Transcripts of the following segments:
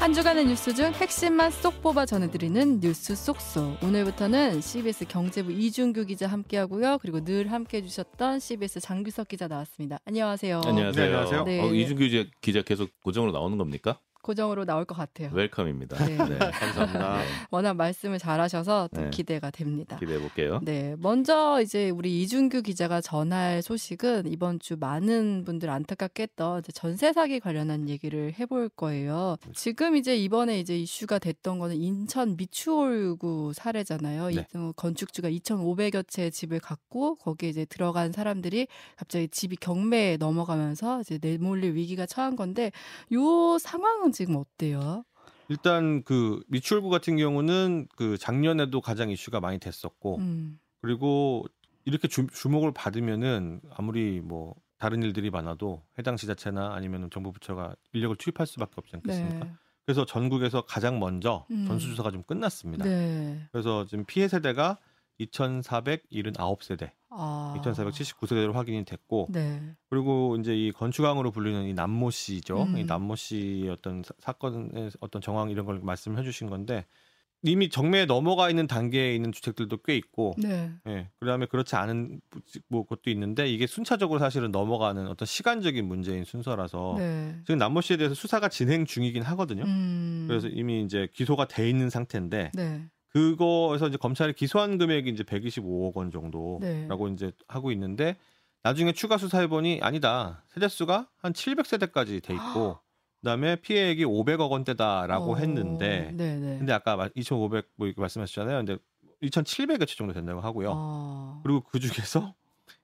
한 주간의 뉴스 중 핵심만 쏙 뽑아 전해드리는 뉴스 쏙쏙. 오늘부터는 CBS 경제부 이준규 기자 함께하고요. 그리고 늘 함께해 주셨던 CBS 장규석 기자 나왔습니다. 안녕하세요. 안녕하세요. 네, 안녕하세요. 네. 어, 이준규 기자- 기자 계속 고정으로 나오는 겁니까? 고정으로 나올 것 같아요. 웰컴입니다. 네. 감사합니다. 워낙 말씀을 잘하셔서 또 네. 기대가 됩니다. 기대해 볼게요. 네, 먼저 이제 우리 이준규 기자가 전할 소식은 이번 주 많은 분들 안타깝게 했던 전세 사기 관련한 얘기를 해볼 거예요. 지금 이제 이번에 이제 이슈가 됐던 거는 인천 미추홀구 사례잖아요. 네. 이 어, 건축주가 2,500여 채 집을 갖고 거기에 이제 들어간 사람들이 갑자기 집이 경매에 넘어가면서 이제 내몰릴 위기가 처한 건데 요 상황은 지금 어때요? 일단 그 미추홀구 같은 경우는 그 작년에도 가장 이슈가 많이 됐었고 음, 그리고 이렇게 주, 주목을 받으면은 아무리 뭐 다른 일들이 많아도 해당 지자체나 아니면 정부 부처가 인력을 투입할 수밖에 없지 않겠습니까? 네. 그래서 전국에서 가장 먼저 음. 전수조사가 좀 끝났습니다. 네. 그래서 지금 피해 세대가 2,479세대, 아. 2,479세대로 확인이 됐고 네. 그리고 이제 이 건축왕으로 불리는 이 남모 씨죠. 음. 이 남모 씨의 어떤 사- 사건의 어떤 정황 이런 걸 말씀해 주신 건데 이미 정매에 넘어가 있는 단계에 있는 주택들도 꽤 있고 네. 예. 그다음에 그렇지 않은 뭐 것도 있는데 이게 순차적으로 사실은 넘어가는 어떤 시간적인 문제인 순서라서 네. 지금 남모 씨에 대해서 수사가 진행 중이긴 하거든요. 음. 그래서 이미 이제 기소가 돼 있는 상태인데 네. 그거에서 이제 검찰이 기소한 금액이 이제 125억 원 정도라고 네. 이제 하고 있는데 나중에 추가 수사해 보니 아니다 세대 수가 한 700세대까지 돼 있고 그다음에 피해액이 500억 원대다라고 어, 했는데 네네. 근데 아까 2,500뭐 이렇게 말씀하셨잖아요. 근데 2,700여 채 정도 된다고 하고요. 어. 그리고 그 중에서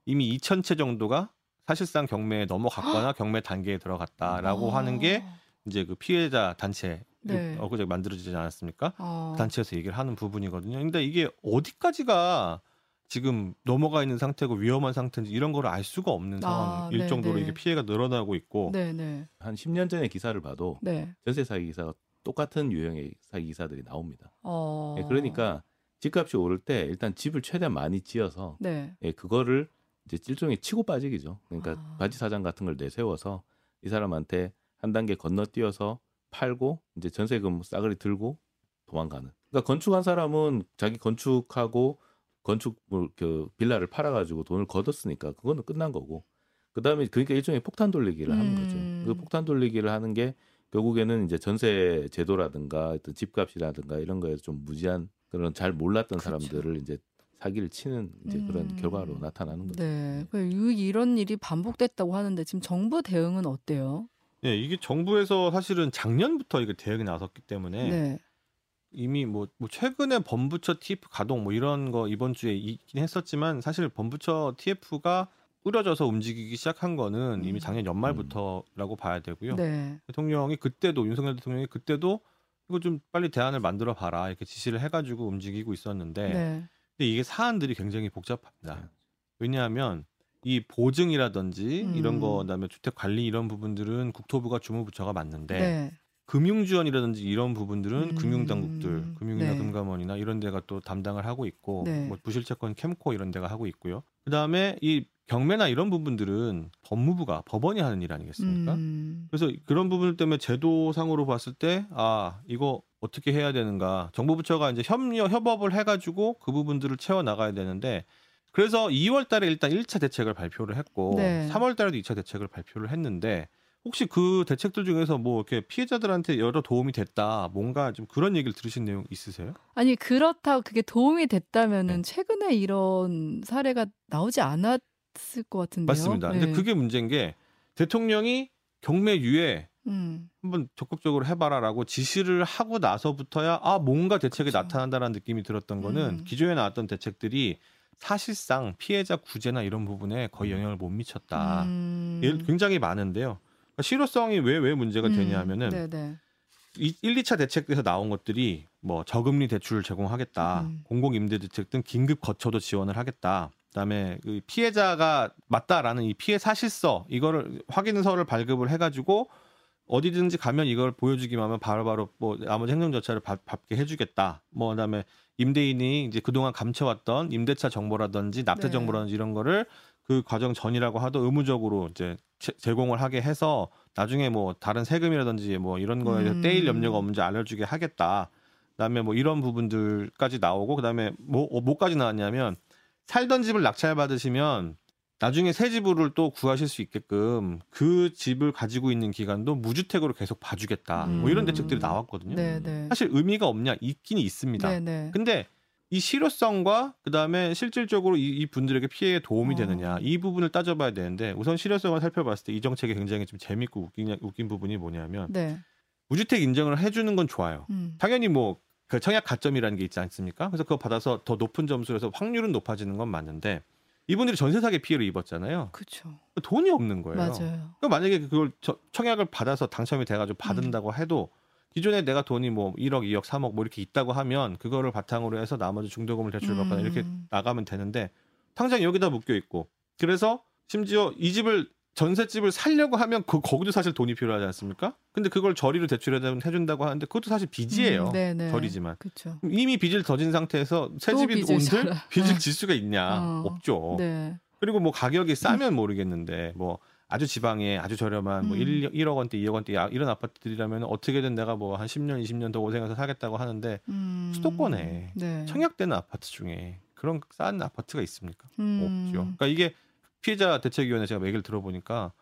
이미 2,000채 정도가 사실상 경매에 넘어갔거나 경매 단계에 들어갔다라고 아. 하는 게 이제 그 피해자 단체 네. 엊그제 만들어지지 않았습니까? 어. 단체에서 얘기를 하는 부분이거든요. 근데 이게 어디까지가 지금 넘어가 있는 상태고 위험한 상태인지 이런 거를 알 수가 없는 아, 상황일 네, 정도로 네. 이게 피해가 늘어나고 있고 네네. 한 10년 전의 기사를 봐도 네. 전세 사기 기사가 똑같은 유형의 사기 기사들이 나옵니다. 어. 예, 그러니까 집값이 오를 때 일단 집을 최대한 많이 지어서 네. 예, 그거를 이제 일종의 치고 빠지기죠. 그러니까 아. 바지 사장 같은 걸 내세워서 이 사람한테 한 단계 건너뛰어서 팔고 이제 전세금 싸그리 들고 도망가는. 그러니까 건축한 사람은 자기 건축하고 건축 뭐, 그 빌라를 팔아가지고 돈을 걷었으니까 그거는 끝난 거고. 그 다음에 그러니까 일종의 폭탄 돌리기를 하는 음. 거죠. 그 폭탄 돌리기를 하는 게 결국에는 이제 전세 제도라든가 어떤 집값이라든가 이런 거에서 좀 무지한 그런 잘 몰랐던 그렇죠. 사람들을 이제 사기를 치는 이제 그런 음. 결과로 나타나는 거죠. 네. 그 이- 이런 일이 반복됐다고 하는데 지금 정부 대응은 어때요? 예, 이게 정부에서 사실은 작년부터 이게 대응이 나섰기 때문에 네. 이미 뭐, 뭐 최근에 범부처 TF 가동 뭐 이런 거 이번 주에 있긴 했었지만 사실 범부처 TF가 꾸려져서 움직이기 시작한 거는 이미 음. 작년 연말부터라고 봐야 되고요. 네. 대통령이 그때도 윤석열 대통령이 그때도 이거 좀 빨리 대안을 만들어 봐라 이렇게 지시를 해가지고 움직이고 있었는데 네. 근데 이게 사안들이 굉장히 복잡합니다. 왜냐하면 이 보증이라든지 음. 이런 거 그다음에 주택 관리 이런 부분들은 국토부가 주무부처가 맞는데 네. 금융 지원이라든지 이런 부분들은 음. 금융당국들, 금융이나 네. 금감원이나 이런 데가 또 담당을 하고 있고 네. 뭐 부실채권 캠코 이런 데가 하고 있고요. 그다음에 이 경매나 이런 부분들은 법무부가 법원이 하는 일 아니겠습니까? 음. 그래서 그런 부분 때문에 제도상으로 봤을 때 아 이거 어떻게 해야 되는가 정부 부처가 이제 협력 협업을 해 가지고 그 부분들을 채워 나가야 되는데 그래서 2월 달에 일단 1차 대책을 발표를 했고 네. 3월 달에도 2차 대책을 발표를 했는데 혹시 그 대책들 중에서 뭐 이렇게 피해자들한테 여러 도움이 됐다 뭔가 좀 그런 얘기를 들으신 내용 있으세요? 아니 그렇다고 그게 도움이 됐다면은 네. 최근에 이런 사례가 나오지 않았을 것 같은데요. 맞습니다. 네. 근데 그게 문제인 게 대통령이 경매 유예 음. 한번 적극적으로 해봐라라고 지시를 하고 나서부터야 아 뭔가 대책이 그쵸. 나타난다라는 느낌이 들었던 거는 음. 기존에 나왔던 대책들이 사실상 피해자 구제나 이런 부분에 거의 영향을 못 미쳤다. 음. 예, 굉장히 많은데요. 그러니까 실효성이 왜 왜 문제가 되냐면은 음. 네네. 이 1, 2차 대책에서 나온 것들이 뭐 저금리 대출을 제공하겠다. 음. 공공임대주택 등 긴급 거처도 지원을 하겠다. 그다음에 그 피해자가 맞다라는 이 피해 사실서 이거를 확인서를 발급을 해가지고 어디든지 가면 이걸 보여주기만 하면 바로바로 뭐 나머지 행정 절차를 밟, 밟게 해주겠다. 뭐 그다음에 임대인이 이제 그동안 감춰왔던 임대차 정보라든지 납세 네. 정보라든지 이런 거를 그 과정 전이라고 하도 의무적으로 이제 제- 제공을 하게 해서 나중에 뭐 다른 세금이라든지 뭐 이런 거에 대해서 음. 떼일 염려가 없는지 알려주게 하겠다. 그다음에 뭐 이런 부분들까지 나오고 그다음에 뭐 어, 뭐까지 나왔냐면 살던 집을 낙찰 받으시면 나중에 새 집을 또 구하실 수 있게끔 그 집을 가지고 있는 기간도 무주택으로 계속 봐주겠다. 뭐 이런 음. 대책들이 나왔거든요. 네, 네. 사실 의미가 없냐 있긴 있습니다. 네, 네. 근데 이 실효성과 그다음에 실질적으로 이, 이 분들에게 피해에 도움이 어. 되느냐 이 부분을 따져봐야 되는데 우선 실효성을 살펴봤을 때 이 정책이 굉장히 좀 재밌고 웃긴, 웃긴 부분이 뭐냐면 네. 무주택 인정을 해주는 건 좋아요. 음. 당연히 뭐 그 청약 가점이라는 게 있지 않습니까? 그래서 그거 받아서 더 높은 점수를 해서 확률은 높아지는 건 맞는데 이분들이 전세 사기 피해를 입었잖아요. 그렇죠. 돈이 없는 거예요. 맞아요. 그러니까 만약에 그걸 저- 청약을 받아서 당첨이 돼가지고 받은다고 해도 기존에 내가 돈이 뭐 1억, 2억, 3억 뭐 이렇게 있다고 하면 그거를 바탕으로 해서 나머지 중도금을 대출받거나 이렇게 음. 나가면 되는데 당장 여기다 묶여 있고 그래서 심지어 이 집을 전셋집을 살려고 하면 그 거기도 사실 돈이 필요하지 않습니까? 근데 그걸 저리로 대출해 준다고 하는데 그것도 사실 빚이에요. 음. 저리지만 그렇죠. 이미 빚을 져진 상태에서 새또 집이 빚을 온들. 빚을 네. 질 수가 있냐? 어. 없죠. 네. 그리고 뭐 가격이 싸면 모르겠는데 뭐 아주 지방에 아주 저렴한 뭐 음. 1, 1억 원대, 2억 원대 야- 이런 아파트들이라면 어떻게든 내가 뭐 한 10년, 20년 더 고생해서 사겠다고 하는데 음. 수도권에 네. 청약되는 아파트 중에 그런 싼 아파트가 있습니까? 음. 없죠. 그러니까 이게 피해자 대책위원회 제가 얘기를 들어보니까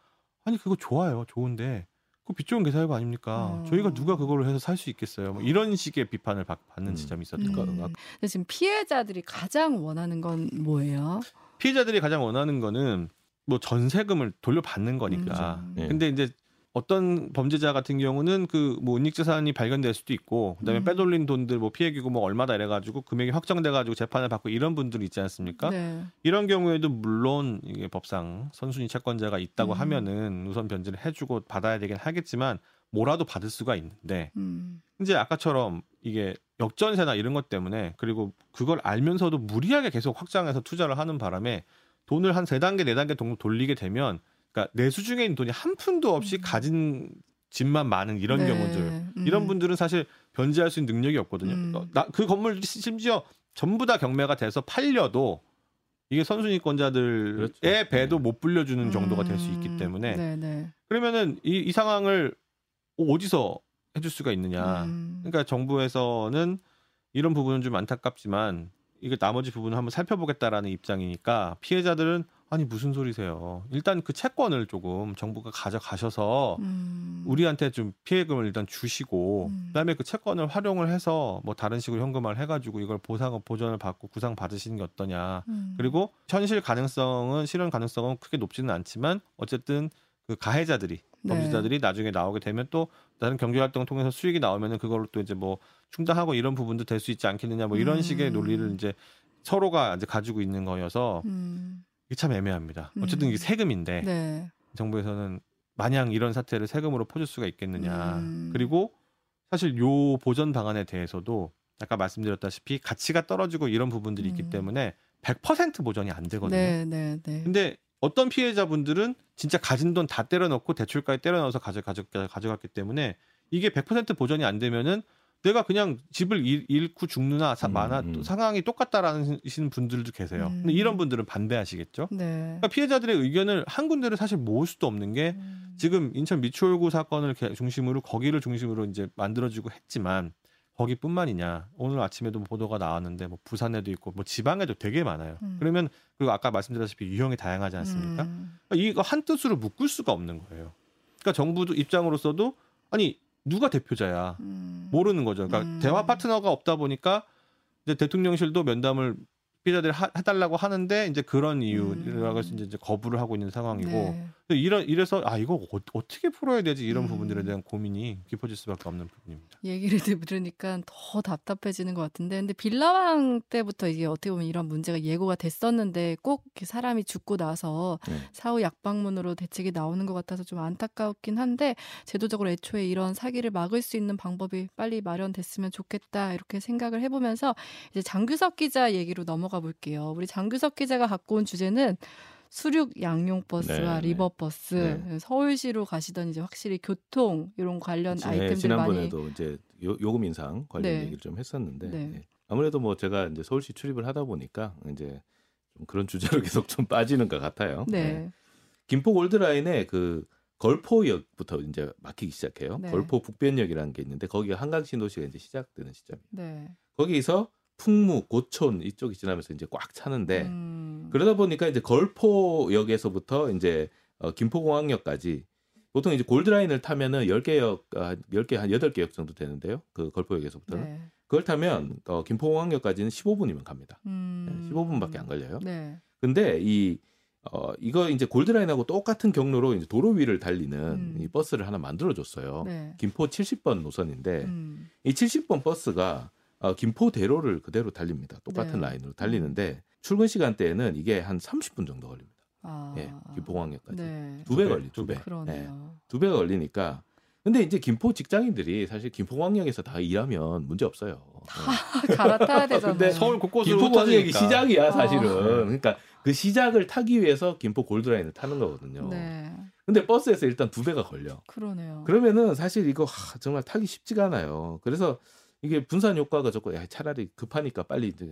아니 그거 좋아요, 좋은데 그빚 좋은 개사유가 아닙니까? 어. 저희가 누가 그거를 해서 살 수 있겠어요? 뭐 이런 식의 비판을 받, 는 음. 지점이 있었던 거 음. 같아요. 근데 지금 피해자들이 가장 원하는 건 뭐예요? 피해자들이 가장 원하는 거는 뭐 전세금을 돌려받는 거니까. 음. 예. 근데 이제 어떤 범죄자 같은 경우는 그뭐 은닉 재산이 발견될 수도 있고 그다음에 음. 빼돌린 돈들 뭐 피해기고 뭐 얼마다 이래 가지고 금액이 확정돼 가지고 재판을 받고 이런 분들이 있지 않습니까? 네. 이런 경우에도 물론 이게 법상 선순위 채권자가 있다고 음. 하면은 우선 변제를 해 주고 받아야 되긴 하겠지만 뭐라도 받을 수가 있는데 음. 이제 아까처럼 이게 역전세나 이런 것 때문에 그리고 그걸 알면서도 무리하게 계속 확장해서 투자를 하는 바람에 돈을 한 세 단계 네 단계 정도 돌리게 되면 그러니까 내수 중에 있는 돈이 한 푼도 없이 음. 가진 집만 많은 이런 네. 경우들 음. 이런 분들은 사실 변제할 수 있는 능력이 없거든요. 음. 어, 나, 그 건물 심지어 전부 다 경매가 돼서 팔려도 이게 선순위권자들의 그렇죠. 배도 네. 못 불려주는 정도가 될 수 있기 음. 때문에 네, 네. 그러면은 이, 이 상황을 어디서 해줄 수가 있느냐. 음. 그러니까 정부에서는 이런 부분은 좀 안타깝지만 이거 나머지 부분을 한번 살펴보겠다라는 입장이니까 피해자들은 아니 무슨 소리세요. 일단 그 채권을 조금 정부가 가져가셔서 음. 우리한테 좀 피해금을 일단 주시고 음. 그다음에 그 채권을 활용을 해서 뭐 다른 식으로 현금화를 해가지고 이걸 보상 보전을 받고 구상 받으시는 게 어떠냐. 음. 그리고 현실 가능성은 실현 가능성은 크게 높지는 않지만 어쨌든 그 가해자들이 네. 범죄자들이 나중에 나오게 되면 또 다른 경제 활동을 통해서 수익이 나오면은 그걸로 또 이제 뭐 충당하고 이런 부분도 될 수 있지 않겠느냐 뭐 이런 음. 식의 논리를 이제 서로가 이제 가지고 있는 거여서 음. 이게 참 애매합니다. 어쨌든 음. 이게 세금인데 네. 정부에서는 마냥 이런 사태를 세금으로 퍼줄 수가 있겠느냐. 음. 그리고 사실 요 보전 방안에 대해서도 아까 말씀드렸다시피 가치가 떨어지고 이런 부분들이 있기 음. 때문에 100% 보전이 안 되거든요. 네, 네, 네. 근데 어떤 피해자분들은 진짜 가진 돈 다 때려넣고 대출까지 때려넣어서 가져, 가져, 가져갔기 때문에 이게 100% 보전이 안 되면은 내가 그냥 집을 잃, 잃고 죽느나 사, 음, 많아 음. 상황이 똑같다라는 분들도 계세요. 음. 근데 이런 분들은 반대하시겠죠. 네. 그러니까 피해자들의 의견을 한 군데를 사실 모을 수도 없는 게 음. 지금 인천 미추홀구 사건을 개- 중심으로 거기를 중심으로 이제 만들어지고 했지만 거기뿐만이냐 오늘 아침에도 보도가 나왔는데 뭐 부산에도 있고 뭐 지방에도 되게 많아요. 음. 그러면 그리고 아까 말씀드렸다시피 유형이 다양하지 않습니까? 음. 그러니까 이거 한 뜻으로 묶을 수가 없는 거예요. 그러니까 정부도 입장으로서도 아니 누가 대표자야 음. 모르는 거죠. 그러니까 음. 대화 파트너가 없다 보니까 이제 대통령실도 면담을 피해자들이 하- 해달라고 하는데 이제 그런 이유라고 해서 음. 이제 거부를 하고 있는 상황이고 네. 이런 이래서 아 이거 어, 어떻게 풀어야 되지 이런 음. 부분들에 대한 고민이 깊어질 수밖에 없는 부분입니다. 얘기를 들으니까 더 답답해지는 것 같은데, 근데 빌라왕 때부터 이게 어떻게 보면 이런 문제가 예고가 됐었는데 꼭 이렇게 사람이 죽고 나서 네. 사후 약방문으로 대책이 나오는 것 같아서 좀 안타깝긴 한데 제도적으로 애초에 이런 사기를 막을 수 있는 방법이 빨리 마련됐으면 좋겠다 이렇게 생각을 해보면서 이제 장규석 기자 얘기로 넘어가 볼게요. 우리 장규석 기자가 갖고 온 주제는 수륙 양용 버스와 네, 네. 리버 버스 네. 서울시로 가시더니 이제 확실히 교통 이런 관련 지- 아이템들 많이 지난번에도 이제 요, 요금 인상 관련 네. 얘기를 좀 했었는데 네. 예. 아무래도 뭐 제가 이제 서울시 출입을 하다 보니까 이제 좀 그런 주제로 계속 좀 빠지는 것 같아요. 네. 예. 김포 골드라인에 그 걸포역부터 이제 막히기 시작해요. 네. 걸포 북변역이라는 게 있는데 거기가 한강 신도시가 이제 시작되는 시점이에요. 네. 거기서 풍무, 고촌 이쪽이 지나면서 이제 꽉 차는데 음. 그러다 보니까 이제 걸포역에서부터 이제 어, 김포공항역까지 보통 이제 골드라인을 타면은 10개 역, 아, 10개, 한 8개 역 정도 되는데요. 그 걸포역에서부터는. 네. 그걸 타면 어, 김포공항역까지는 15분이면 갑니다. 음. 15분밖에 안 걸려요. 네. 근데 이 어, 이거 이제 골드라인하고 똑같은 경로로 이제 도로 위를 달리는 음. 이 버스를 하나 만들어 줬어요. 네. 김포 70번 노선인데 음. 이 70번 버스가 어, 김포대로를 그대로 달립니다. 똑같은 네. 라인으로 달리는데 출근 시간대에는 이게 한 30분 정도 걸립니다. 아. 예, 김포공항역까지 네. 두배두 배, 걸리, 두 배, 예, 그러네요. 두배 걸리니까. 근데 이제 김포 직장인들이 사실 김포공항역에서 다 일하면 문제 없어요. 예. 갈아타야 되잖아요. 근데 서울 곳곳으로 김포공항역이 흩어지니까. 시작이야 어. 사실은. 그러니까 그 시작을 타기 위해서 김포 골드라인을 타는 거거든요. 네. 근데 버스에서 일단 두 배가 걸려. 그러네요. 그러면은 사실 이거 하, 정말 타기 쉽지가 않아요. 그래서 이게 분산 효과가 적고 야, 차라리 급하니까 빨리 이제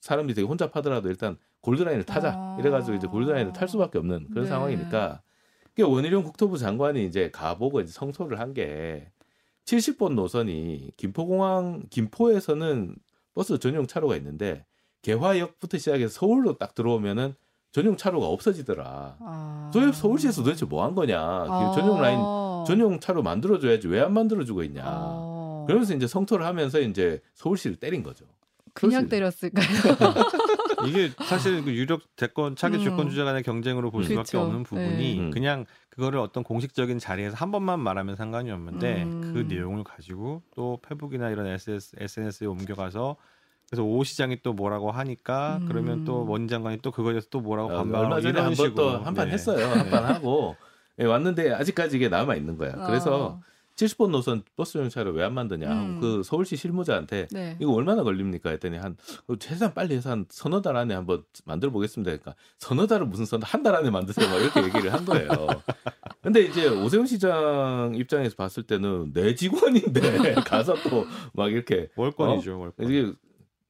사람들이 되게 혼잡하더라도 일단 골드라인을 타자 아. 이래가지고 이제 골드라인을 탈 수밖에 없는 그런 네. 상황이니까 그 원희룡 국토부 장관이 이제 가보고 이제 성토를 한 게 70번 노선이 김포공항 김포에서는 버스 전용 차로가 있는데 개화역부터 시작해서 서울로 딱 들어오면은 전용 차로가 없어지더라. 아. 저 서울시에서 도대체 뭐 한 거냐? 그 전용 라인 아. 전용 차로 만들어줘야지 왜 안 만들어주고 있냐. 어. 그러면서 이제 성토를 하면서 이제 서울시를 때린 거죠. 그냥 서울시. 때렸을까요? 이게 사실 그 유력 대권 차기 음. 주권 주자 간의 경쟁으로 볼 수밖에 그쵸. 없는 부분이 네. 음. 그냥 그거를 어떤 공식적인 자리에서 한 번만 말하면 상관이 없는데 음. 그 내용을 가지고 또 페북이나 이런 SS, SNS에 옮겨가서 그래서 오 시장이 또 뭐라고 하니까 음. 그러면 또 원 장관이 또 그거에 대해서 또 뭐라고 어, 반발하고 얼마 전에 이런 한번또 식으로. 한판 네. 했어요. 한판 하고 예, 왔는데 아직까지 이게 남아 있는 거야. 그래서 어. 70번 노선 버스 전용차를 왜 안 만드냐 하고 음. 그 서울시 실무자한테 네. 이거 얼마나 걸립니까 했더니 한 어, 최대한 빨리 해서 한 서너 달 안에 한번 만들어 보겠습니다. 그러니까 서너 달은 무슨 서너 한 달 안에 만드세요. 막 이렇게 얘기를 한 거예요. 근데 이제 오세훈 시장 입장에서 봤을 때는 내 직원인데 가서 또 막 이렇게 월권이죠, 월권. 이게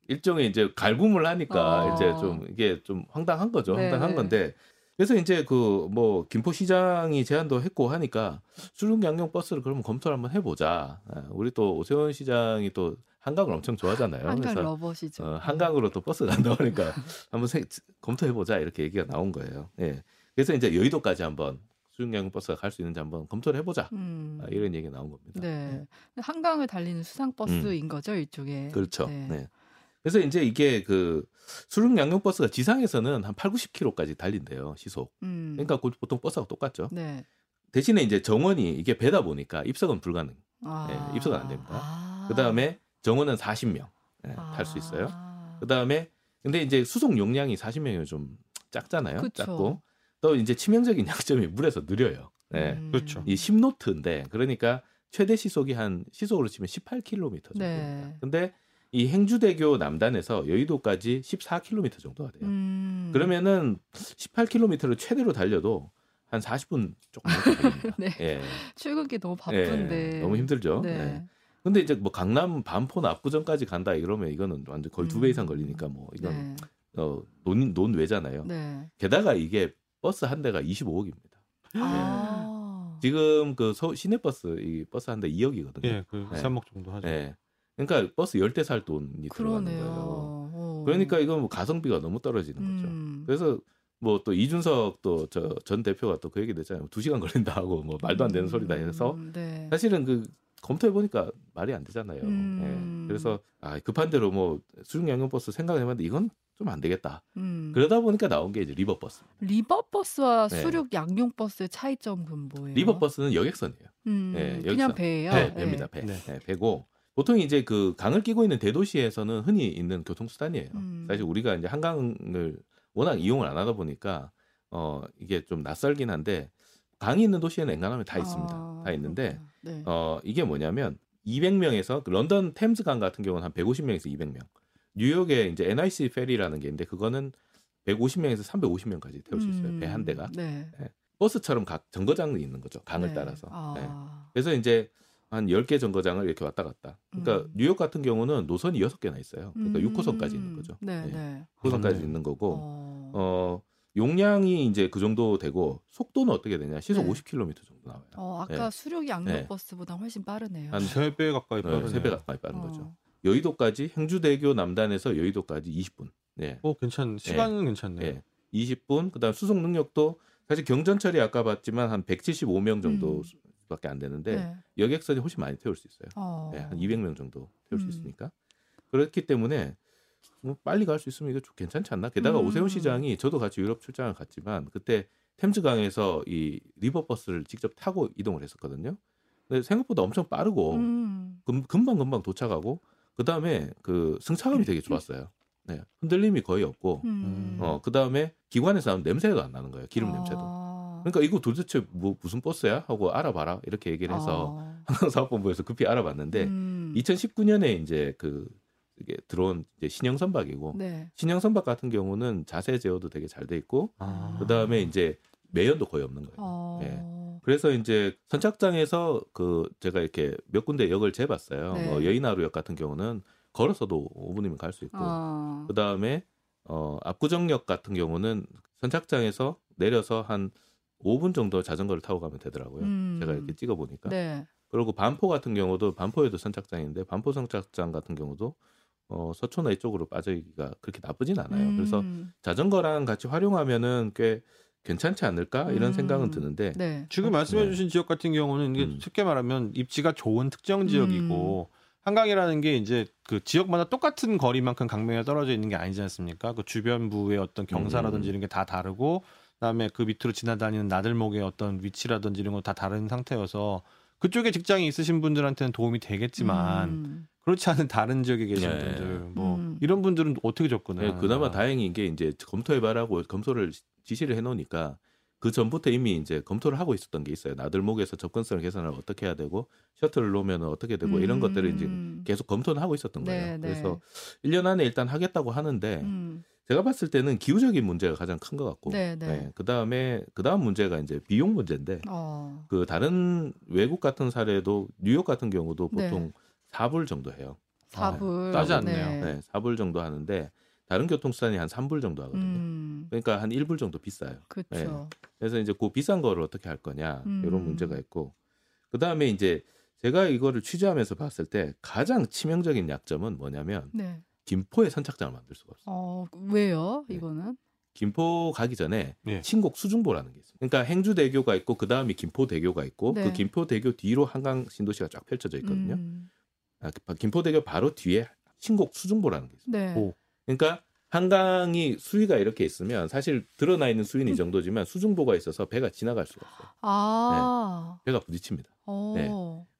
일종의 이제 갈굼을 하니까 어. 이제 좀 이게 좀 황당한 거죠. 네, 황당한 네. 건데 그래서 이제 그 뭐 김포시장이 제안도 했고 하니까 수중 양용 버스를 그러면 검토를 한번 해보자. 아, 우리 또 오세훈 시장이 또 한강을 엄청 좋아하잖아요. 한강 그래서 러버시죠. 어, 한강으로 또 버스 간다고 하니까 한번 세- 검토해보자 이렇게 얘기가 나온 거예요. 예. 그래서 이제 여의도까지 한번 수중 양용 버스가 갈 수 있는지 한번 검토를 해보자. 음. 아, 이런 얘기가 나온 겁니다. 네. 한강을 달리는 수상 버스인 거죠, 이쪽에. 음. 그렇죠. 네. 네. 그래서 이제 이게 그 수륙 양용 버스가 지상에서는 한 8, 90km까지 달린대요 시속. 음. 그러니까 그 보통 버스하고 똑같죠. 네. 대신에 이제 정원이 이게 배다 보니까 입석은 불가능. 아. 네, 입석은 안 됩니다. 아. 그 다음에 정원은 40명 탈수 있어요. 아. 그 다음에 근데 이제 수송 용량이 40명이면 좀 작잖아요. 그쵸. 작고 또 이제 치명적인 약점이 물에서 느려요. 네. 음. 그렇죠. 이 10노트인데 그러니까 최대 시속이 한 시속으로 치면 18km 정도입니다. 네. 근데 이 행주대교 남단에서 여의도까지 14km 정도가 돼요. 음. 그러면은 18km를 최대로 달려도 한 40분 조금 걸립니다. 네. 예. 출근기 너무 바쁜데. 예, 너무 힘들죠. 네. 예. 근데 이제 뭐 강남 반포 압구정까지 간다 이러면 이거는 완전 거의 두배 음. 이상 걸리니까 뭐 이건 네. 어, 논 논외잖아요. 네. 게다가 이게 버스 한 대가 25억입니다. 아. 지금 그 서, 시내버스 이 버스 한 대 2억이거든요. 예, 그 네. 3억 정도 하죠. 예. 그러니까 버스 10대 살 돈이 들어가는 그러네요. 거예요. 어. 그러니까 이건 뭐 가성비가 너무 떨어지는 거죠. 음. 그래서 뭐 또 이준석 또 저 전 대표가 또 그 얘기 했잖아요. 두 시간 걸린다 하고 뭐 말도 안 되는 소리다 해서 음, 네. 사실은 그 검토해 보니까 말이 안 되잖아요. 음. 예. 그래서 아, 급한 대로 뭐 수륙 양용 버스 생각을 해봤는데 이건 좀 안 되겠다. 음. 그러다 보니까 나온 게 이제 리버 버스. 리버 버스와 네. 수륙 양용 버스의 차이점은 뭐예요? 리버 버스는 여객선이에요. 음, 예, 그냥 여기서. 배예요. 네, 배입니다. 배. 네. 네, 배고 보통 이제 그 강을 끼고 있는 대도시에서는 흔히 있는 교통수단이에요. 음. 사실 우리가 이제 한강을 워낙 이용을 안 하다 보니까 어 이게 좀 낯설긴 한데 강이 있는 도시에는 앵간하면 다 있습니다. 아, 다 있는데. 네. 어 이게 뭐냐면 200명에서 그 런던 템스강 같은 경우는 한 150명에서 200명. 뉴욕에 이제 NIC 페리라는 게 있는데 그거는 150명에서 350명까지 태울 수 있어요. 배한 대가. 네. 버스처럼 각 정거장이 있는 거죠. 강을 네. 따라서. 아. 네. 그래서 이제 한 10개 정거장을 이렇게 왔다 갔다. 그러니까 음. 뉴욕 같은 경우는 노선이 6개나 있어요. 그러니까 음. 6호선까지 있는 거죠. 네, 네. 네. 6호선까지 그렇네. 있는 거고 어. 어 용량이 이제 그 정도 되고 속도는 어떻게 되냐? 시속 네. 50km 정도 나와요. 어, 아까 네. 수륙이 양로 버스보다 훨씬 빠르네요. 한세배 가까이 빠르네요. 세배 가까이 빠른 어. 거죠. 여의도까지 행주대교 남단에서 여의도까지 20분. 네. 어, 괜찮. 시간은 괜찮네요. 예. 20분. 그다음 수속 능력도 사실 경전철이 아까 봤지만 한 175명 음. 정도 밖에 안 되는데 네. 여객선이 훨씬 많이 태울 수 있어요. 어. 네, 한 200명 정도 태울 수 음. 있으니까. 그렇기 때문에 뭐 빨리 갈 수 있으면 이거 좀 괜찮지 않나? 게다가 음. 오세훈 시장이 저도 같이 유럽 출장을 갔지만 그때 템즈강에서 이 리버버스를 직접 타고 이동을 했었거든요. 근데 생각보다 엄청 빠르고 음. 금, 금방 금방 도착하고 그 다음에 그 승차감이 되게 좋았어요. 네, 흔들림이 거의 없고, 음. 어, 그 다음에 기관에서 나온 냄새도 안 나는 거예요. 기름 냄새도. 아. 그러니까 이거 도대체 뭐 무슨 버스야? 하고 알아봐라 이렇게 얘기를 해서 아. 한강사업본부에서 급히 알아봤는데 음. 2019년에 이제 그 이게 들어온 이제 신형 선박이고 네. 신형 선박 같은 경우는 자세 제어도 되게 잘 돼 있고 아. 그 다음에 이제 매연도 거의 없는 거예요. 어. 예. 그래서 이제 선착장에서 그 제가 이렇게 몇 군데 역을 재봤어요. 네. 뭐 여의나루역 같은 경우는 걸어서도 5분이면 갈 수 있고 어. 그 다음에 어 압구정역 같은 경우는 선착장에서 내려서 한 5분 정도 자전거를 타고 가면 되더라고요. 음. 제가 이렇게 찍어 보니까. 네. 그리고 반포 같은 경우도 반포에도 선착장인데 반포 선착장 같은 경우도 어 서초나 이쪽으로 빠지기가 그렇게 나쁘진 않아요. 그래서 음. 자전거랑 같이 활용하면은 꽤 괜찮지 않을까 이런 음. 생각은 드는데 네. 지금 말씀해주신 지역 같은 경우는 이게 음. 쉽게 말하면 입지가 좋은 특정 지역이고 한강이라는 게 이제 그 지역마다 똑같은 거리만큼 강명에 떨어져 있는 게 아니지 않습니까? 그 주변부의 어떤 경사라든지 음. 이런 게 다 다르고 그다음에 그 밑으로 지나다니는 나들목의 어떤 위치라든지 이런 거 다 다른 상태여서 그쪽에 직장이 있으신 분들한테는 도움이 되겠지만 음. 그렇지 않은 다른 지역에 계신 네. 분들 뭐 음. 이런 분들은 어떻게 접근을 네, 하나 그나마 다행인 게 이제 검토해봐라고 검토를 지시를 해놓으니까 그 전부터 이미 이제 검토를 하고 있었던 게 있어요. 나들목에서 접근성을 개선을 어떻게 해야 되고 셔틀을 놓으면 어떻게 되고 이런 것들을 이제 음. 계속 검토는 하고 있었던 거예요. 네, 네. 그래서 1년 안에 일단 하겠다고 하는데 음. 제가 봤을 때는 기후적인 문제가 가장 큰 것 같고 네, 네. 그 다음에 그 다음 문제가 이제 비용 문제인데 어. 그 다른 외국 같은 사례도 뉴욕 같은 경우도 네. 보통 4불 정도 해요. 사불. 싸지 않네요. 네, 4불 정도 하는데 다른 교통수단이 한 3불 정도 하거든요. 음. 그러니까 한 1불 정도 비싸요. 그렇죠. 그래서 이제 그 비싼 거를 어떻게 할 거냐 음. 이런 문제가 있고 그 다음에 이제 제가 이거를 취재하면서 봤을 때 가장 치명적인 약점은 뭐냐면 네. 김포에 선착장을 만들 수가 없어요. 어, 왜요? 네. 이거는? 김포 가기 전에 예. 신곡 수중보라는 게 있어요. 그러니까 행주대교가 있고 그 다음에 김포대교가 있고 네. 그 김포대교 뒤로 한강 신도시가 쫙 펼쳐져 있거든요. 음. 아, 그 김포대교 바로 뒤에 신곡 수중보라는 게 있어요. 네. 오. 그러니까 한강이 수위가 이렇게 있으면 사실 드러나 있는 수위는 이 정도지만 수중보가 있어서 배가 지나갈 수가 없어요. 아. 배가 부딪힙니다. 어. 네.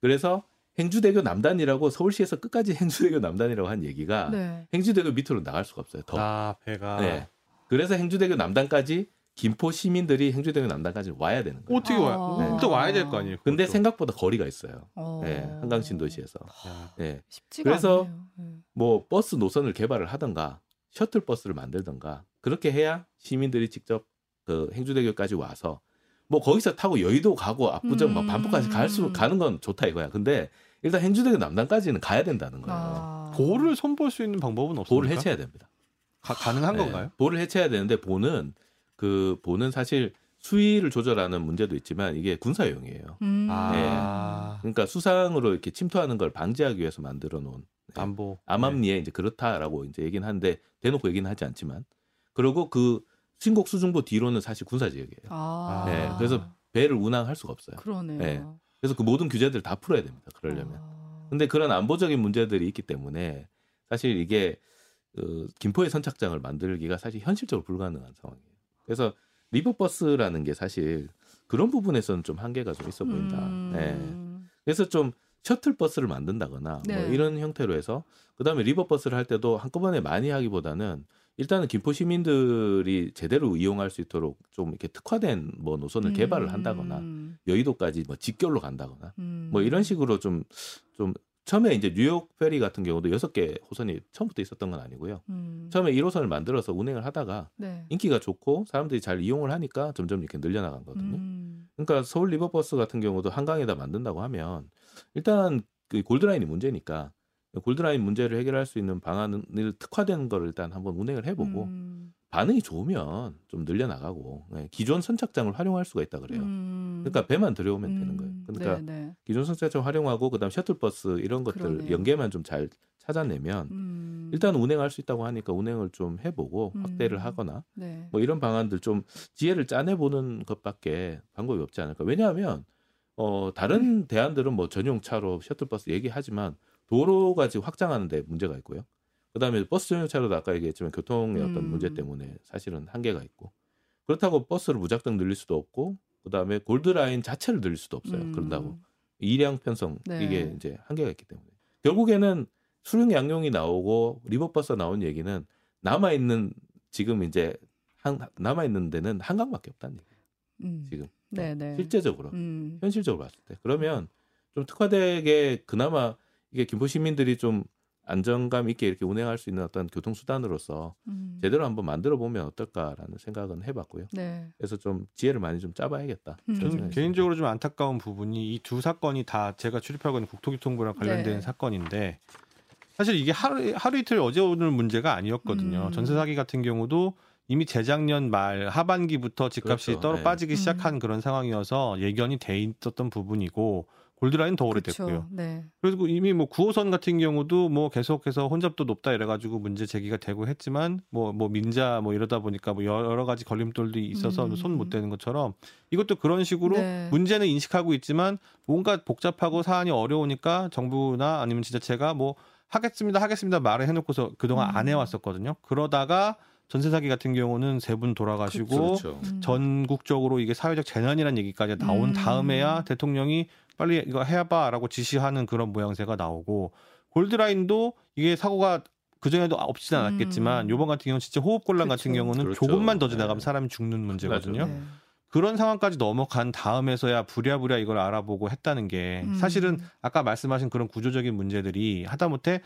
그래서 행주대교 남단이라고 서울시에서 끝까지 행주대교 남단이라고 한 얘기가 네. 행주대교 밑으로 나갈 수가 없어요. 더. 아 배가 네. 그래서 행주대교 남단까지 김포 시민들이 행주대교 남단까지 와야 되는 거예요. 어떻게 아. 와요? 네. 일단 와야 될 거 아니에요. 근데 그것도. 생각보다 거리가 있어요. 어. 네, 한강 신도시에서. 야. 네. 쉽지가 그래서 않네요. 네. 뭐 버스 노선을 개발을 하던가 셔틀 버스를 만들던가 그렇게 해야 시민들이 직접 그 행주대교까지 와서 뭐 거기서 타고 여의도 가고 압구정 막 음. 반포까지 갈 수 가는 건 좋다 이거야. 근데 일단 행주대교 남단까지는 가야 된다는 거예요. 아. 보를 손볼 수 있는 방법은 없습니까? 보를 해체해야 됩니다. 가, 가능한 네, 건가요? 보를 해체해야 되는데 보는 그 보는 사실 수위를 조절하는 문제도 있지만 이게 군사용이에요. 음. 아 그러니까 수상으로 이렇게 침투하는 걸 방지하기 위해서 만들어 놓은 네. 안보 암암리에 이제 그렇다라고 이제 얘기는 하는데 대놓고 얘기는 하지 않지만 그리고 그 신곡 수중보 뒤로는 사실 군사 지역이에요. 아. 네, 그래서 배를 운항할 수가 없어요. 그러네요. 네. 그래서 그 모든 규제들을 다 풀어야 됩니다. 그러려면. 아. 근데 그런 안보적인 문제들이 있기 때문에 사실 이게 그 김포의 선착장을 만들기가 사실 현실적으로 불가능한 상황이에요. 그래서 리버버스라는 게 사실 그런 부분에서는 좀 한계가 좀 있어 보인다. 음. 네. 그래서 좀 셔틀 버스를 만든다거나 네. 뭐 이런 형태로 해서 그다음에 리버버스를 할 때도 한꺼번에 많이 하기보다는 일단은 김포 시민들이 제대로 이용할 수 있도록 좀 이렇게 특화된 뭐 노선을 개발을 한다거나 음. 여의도까지 뭐 직결로 간다거나 음. 뭐 이런 식으로 좀좀 처음에 이제 뉴욕 페리 같은 경우도 여섯 개 호선이 처음부터 있었던 건 아니고요. 음. 처음에 1호선을 만들어서 운행을 하다가 네. 인기가 좋고 사람들이 잘 이용을 하니까 점점 이렇게 늘려나간 거거든요. 음. 그러니까 서울 리버버스 같은 경우도 한강에다 만든다고 하면 일단 그 골드라인이 문제니까 골드라인 문제를 해결할 수 있는 방안을 특화된 거를 일단 한번 운행을 해보고 음. 반응이 좋으면 좀 늘려나가고 네, 기존 선착장을 활용할 수가 있다 그래요. 음. 그러니까 배만 들여오면 되는 거예요. 음, 그러니까 네, 네. 기존 선착장 활용하고 그다음 셔틀버스 이런 것들 그러네요. 연계만 좀 잘 찾아내면 음. 일단 운행할 수 있다고 하니까 운행을 좀 해보고 음. 확대를 하거나 네. 뭐 이런 방안들 좀 지혜를 짜내보는 것밖에 방법이 없지 않을까. 왜냐하면 어 다른 대안들은 뭐 전용 차로 셔틀버스 얘기하지만 도로가 지금 확장하는데 문제가 있고요. 그다음에 버스 전용차로도 아까 얘기했지만 교통의 어떤 음. 문제 때문에 사실은 한계가 있고 그렇다고 버스를 무작정 늘릴 수도 없고 그다음에 골드라인 자체를 늘릴 수도 없어요. 음. 그런다고 이량 편성 네. 이게 이제 한계가 있기 때문에 결국에는 수령 양용이 나오고 리버버스가 나온 얘기는 남아 있는 지금 이제 한 남아 있는 데는 한강밖에 없다는 얘기. 음. 지금 네, 네. 실제적으로 음. 현실적으로 봤을 때 그러면 좀 특화되게 그나마 이게 김포 시민들이 좀 안정감 있게 이렇게 운행할 수 있는 어떤 교통 수단으로서 음. 제대로 한번 만들어 보면 어떨까라는 생각은 해봤고요. 네. 그래서 좀 지혜를 많이 좀 짜봐야겠다. 음. 저는 개인적으로 좀 안타까운 부분이 이 두 사건이 다 제가 출입하고 있는 국토교통부랑 관련된 네. 사건인데 사실 이게 하루, 하루 이틀 어제 오늘 문제가 아니었거든요. 음. 전세 사기 같은 경우도 이미 재작년 말 하반기부터 집값이 그렇죠. 떨어 네. 빠지기 음. 시작한 그런 상황이어서 예견이 돼 있었던 부분이고 골드라인 더 오래됐고요. 그렇죠. 네. 그리고 이미 뭐 9호선 같은 경우도 뭐 계속해서 혼잡도 높다 이래가지고 문제 제기가 되고 했지만 뭐뭐 민자 뭐 이러다 보니까 뭐 여러 가지 걸림돌도 있어서 음. 손못 대는 것처럼 이것도 그런 식으로 네. 문제는 인식하고 있지만 뭔가 복잡하고 사안이 어려우니까 정부나 아니면 지자체가 뭐 하겠습니다 하겠습니다 말을 해놓고서 그동안 음. 안 해왔었거든요. 그러다가 전세 사기 같은 경우는 세 분 돌아가시고 그렇죠. 음. 전국적으로 이게 사회적 재난이라는 얘기까지 나온 음. 다음에야 대통령이 빨리 이거 해봐라고 지시하는 그런 모양새가 나오고 골드라인도 이게 사고가 그 전에도 없지는 않았겠지만 음. 요번 같은 경우는 진짜 호흡곤란 같은 그렇죠. 경우는 그렇죠. 조금만 더 네. 지나가면 사람이 죽는 문제거든요. 네. 그런 상황까지 넘어간 다음에서야 부랴부랴 이걸 알아보고 했다는 게 음. 사실은 아까 말씀하신 그런 구조적인 문제들이 하다못해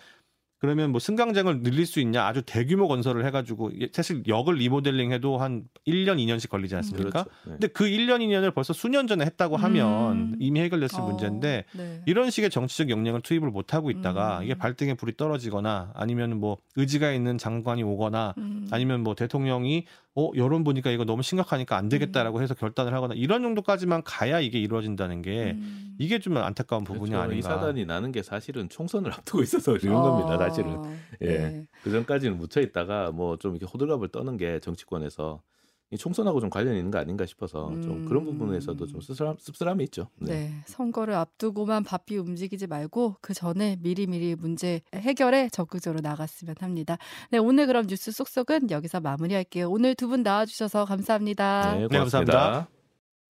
그러면 뭐 승강장을 늘릴 수 있냐 아주 대규모 건설을 해가지고 사실 역을 리모델링 해도 한 1년 2년씩 걸리지 않습니까? 그렇죠. 네. 근데 그 1년 2년을 벌써 수년 전에 했다고 하면 음. 이미 해결됐을 어, 문제인데 네. 이런 식의 정치적 역량을 투입을 못 하고 있다가 음. 이게 발등에 불이 떨어지거나 아니면 뭐 의지가 있는 장관이 오거나 음. 아니면 뭐 대통령이 어 여론 보니까 이거 너무 심각하니까 안 되겠다라고 해서 결단을 하거나 이런 정도까지만 가야 이게 이루어진다는 게 음. 이게 좀 안타까운 부분이 그렇죠. 아닌가. 이 사단이 나는 게 사실은 총선을 앞두고 있어서 이런 어, 겁니다. 사실은 예. 네. 그 전까지는 묻혀 있다가 뭐 좀 이렇게 호들갑을 떠는 게 정치권에서 이 총선하고 좀 관련이 있는 거 아닌가 싶어서 좀 음. 그런 부분에서도 좀 씁쓸함, 씁쓸함이 있죠. 네. 선거를 앞두고만 바삐 움직이지 말고 그 전에 미리미리 문제 해결에 적극적으로 나갔으면 합니다. 네, 오늘 그럼 뉴스 쏙쏙은 여기서 마무리할게요. 오늘 두 분 나와주셔서 감사합니다. 네, 네, 감사합니다. 고맙습니다.